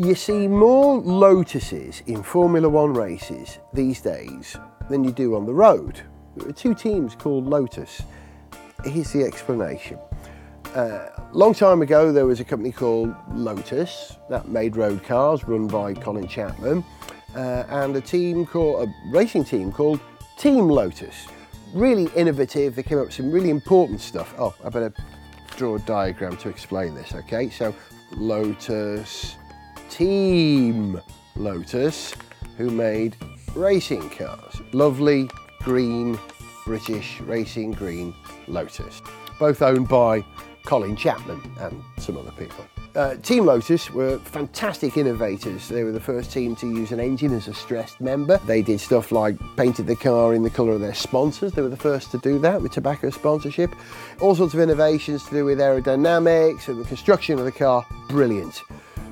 You see more Lotuses in Formula One races these days than you do on the road. There are two teams called Lotus. Here's the explanation. Uh, long time ago, there was a company called Lotus that made road cars, run by Colin Chapman, uh, and a team called a racing team called Team Lotus. Really innovative. They came up with some really important stuff. Oh, I better draw a diagram to explain this. Okay, so Lotus, Team Lotus, who made racing cars. Lovely green British racing green Lotus, both owned by Colin Chapman and some other people. Uh, team Lotus were fantastic innovators. They were the first team to use an engine as a stressed member. They did stuff like painted the car in the colour of their sponsors. They were the first to do that with tobacco sponsorship. All sorts of innovations to do with aerodynamics and the construction of the car. Brilliant.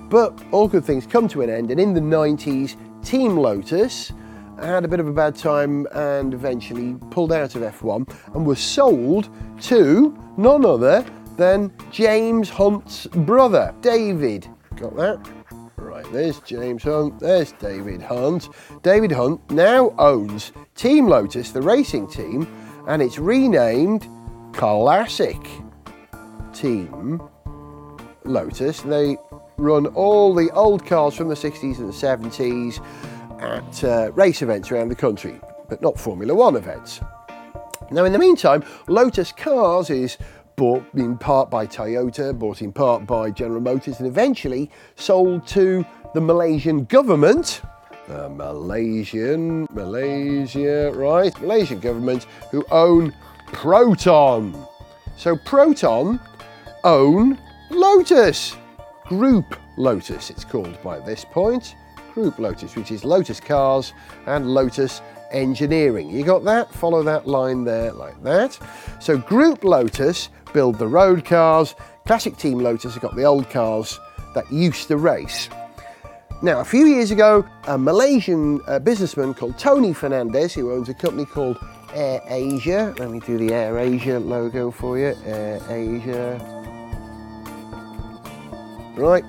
But all good things come to an end, and in the 90s, Team Lotus had a bit of a bad time and eventually pulled out of F1 and was sold to none other than James Hunt's brother, David. Got that? Right, there's James Hunt, there's David Hunt. David Hunt now owns Team Lotus, the racing team, and it's renamed Classic Team Lotus. They run all the old cars from the 60s and the 70s at uh, race events around the country, but not Formula One events. Now, in the meantime, Lotus Cars is bought in part by Toyota, bought in part by General Motors, and eventually sold to the Malaysian government. The Malaysian, Malaysia, right, Malaysian government who own Proton. So Proton own Lotus, Group Lotus, it's called by this point. Group Lotus, which is Lotus Cars and Lotus Engineering. You got that? Follow that line there like that. So Group Lotus build the road cars. Classic Team Lotus have got the old cars that used to race. Now, a few years ago, a Malaysian uh, businessman called Tony Fernandes, who owns a company called Air Asia, let me do the Air Asia logo for you, Air Asia. Right,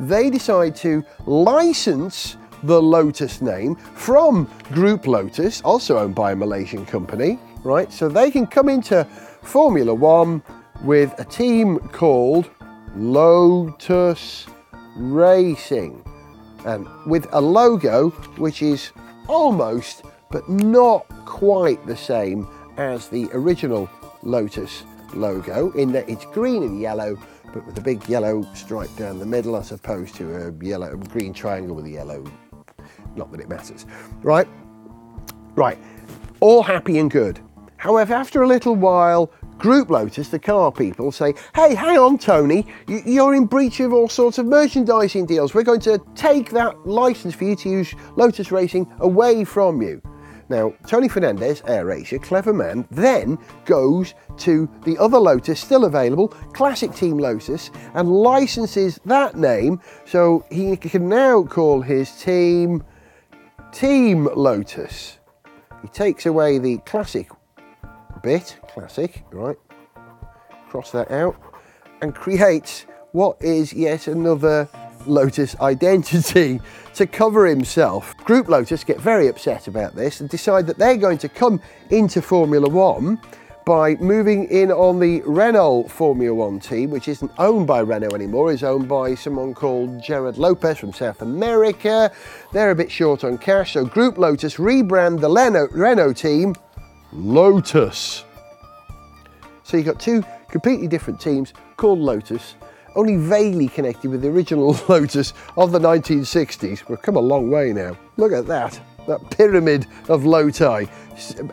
they decide to license the Lotus name from Group Lotus, also owned by a Malaysian company, right? So they can come into Formula One with a team called Lotus Racing and with a logo which is almost but not quite the same as the original Lotus logo in that it's green and yellow but with a big yellow stripe down the middle as opposed to a yellow green triangle with a yellow not that it matters. Right? Right. All happy and good. However after a little while Group Lotus, the car people, say, hey, hang on, Tony, you're in breach of all sorts of merchandising deals. We're going to take that license for you to use Lotus Racing away from you. Now, Tony Fernandes, AirAsia, clever man, then goes to the other Lotus still available, Classic Team Lotus, and licenses that name so he can now call his team Team Lotus. He takes away the classic bit, classic, right? Cross that out and creates what is yet another Lotus identity to cover himself. Group Lotus get very upset about this and decide that they're going to come into Formula One by moving in on the Renault Formula One team, which isn't owned by Renault anymore, is owned by someone called Gerard Lopez from South America. They're a bit short on cash, so Group Lotus rebrand the Renault, Renault team Lotus. So you've got two completely different teams called Lotus, only vaguely connected with the original Lotus of the 1960s. We've come a long way now. Look at that, that pyramid of Loti.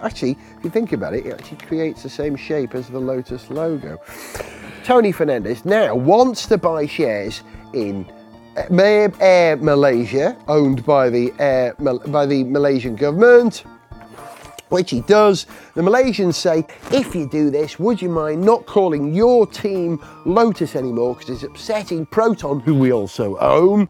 Actually, if you think about it, it actually creates the same shape as the Lotus logo. Tony Fernandes now wants to buy shares in Air Malaysia, owned by the, Air, by the Malaysian government which he does. The Malaysians say, if you do this, would you mind not calling your team Lotus anymore because it's upsetting Proton, who we also own.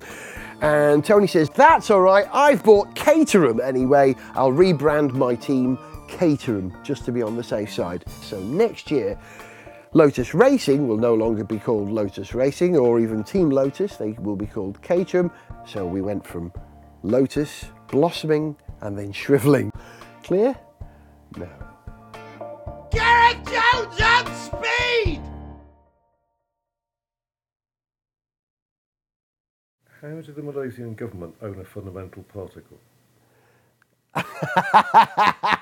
And Tony says, that's all right, I've bought Caterham anyway. I'll rebrand my team Caterham just to be on the safe side. So next year, Lotus Racing will no longer be called Lotus Racing or even Team Lotus, they will be called Caterham. So we went from Lotus, blossoming, and then shrivelling. Clear? No. Gareth Jones on speed! How did the Malaysian government own a fundamental particle?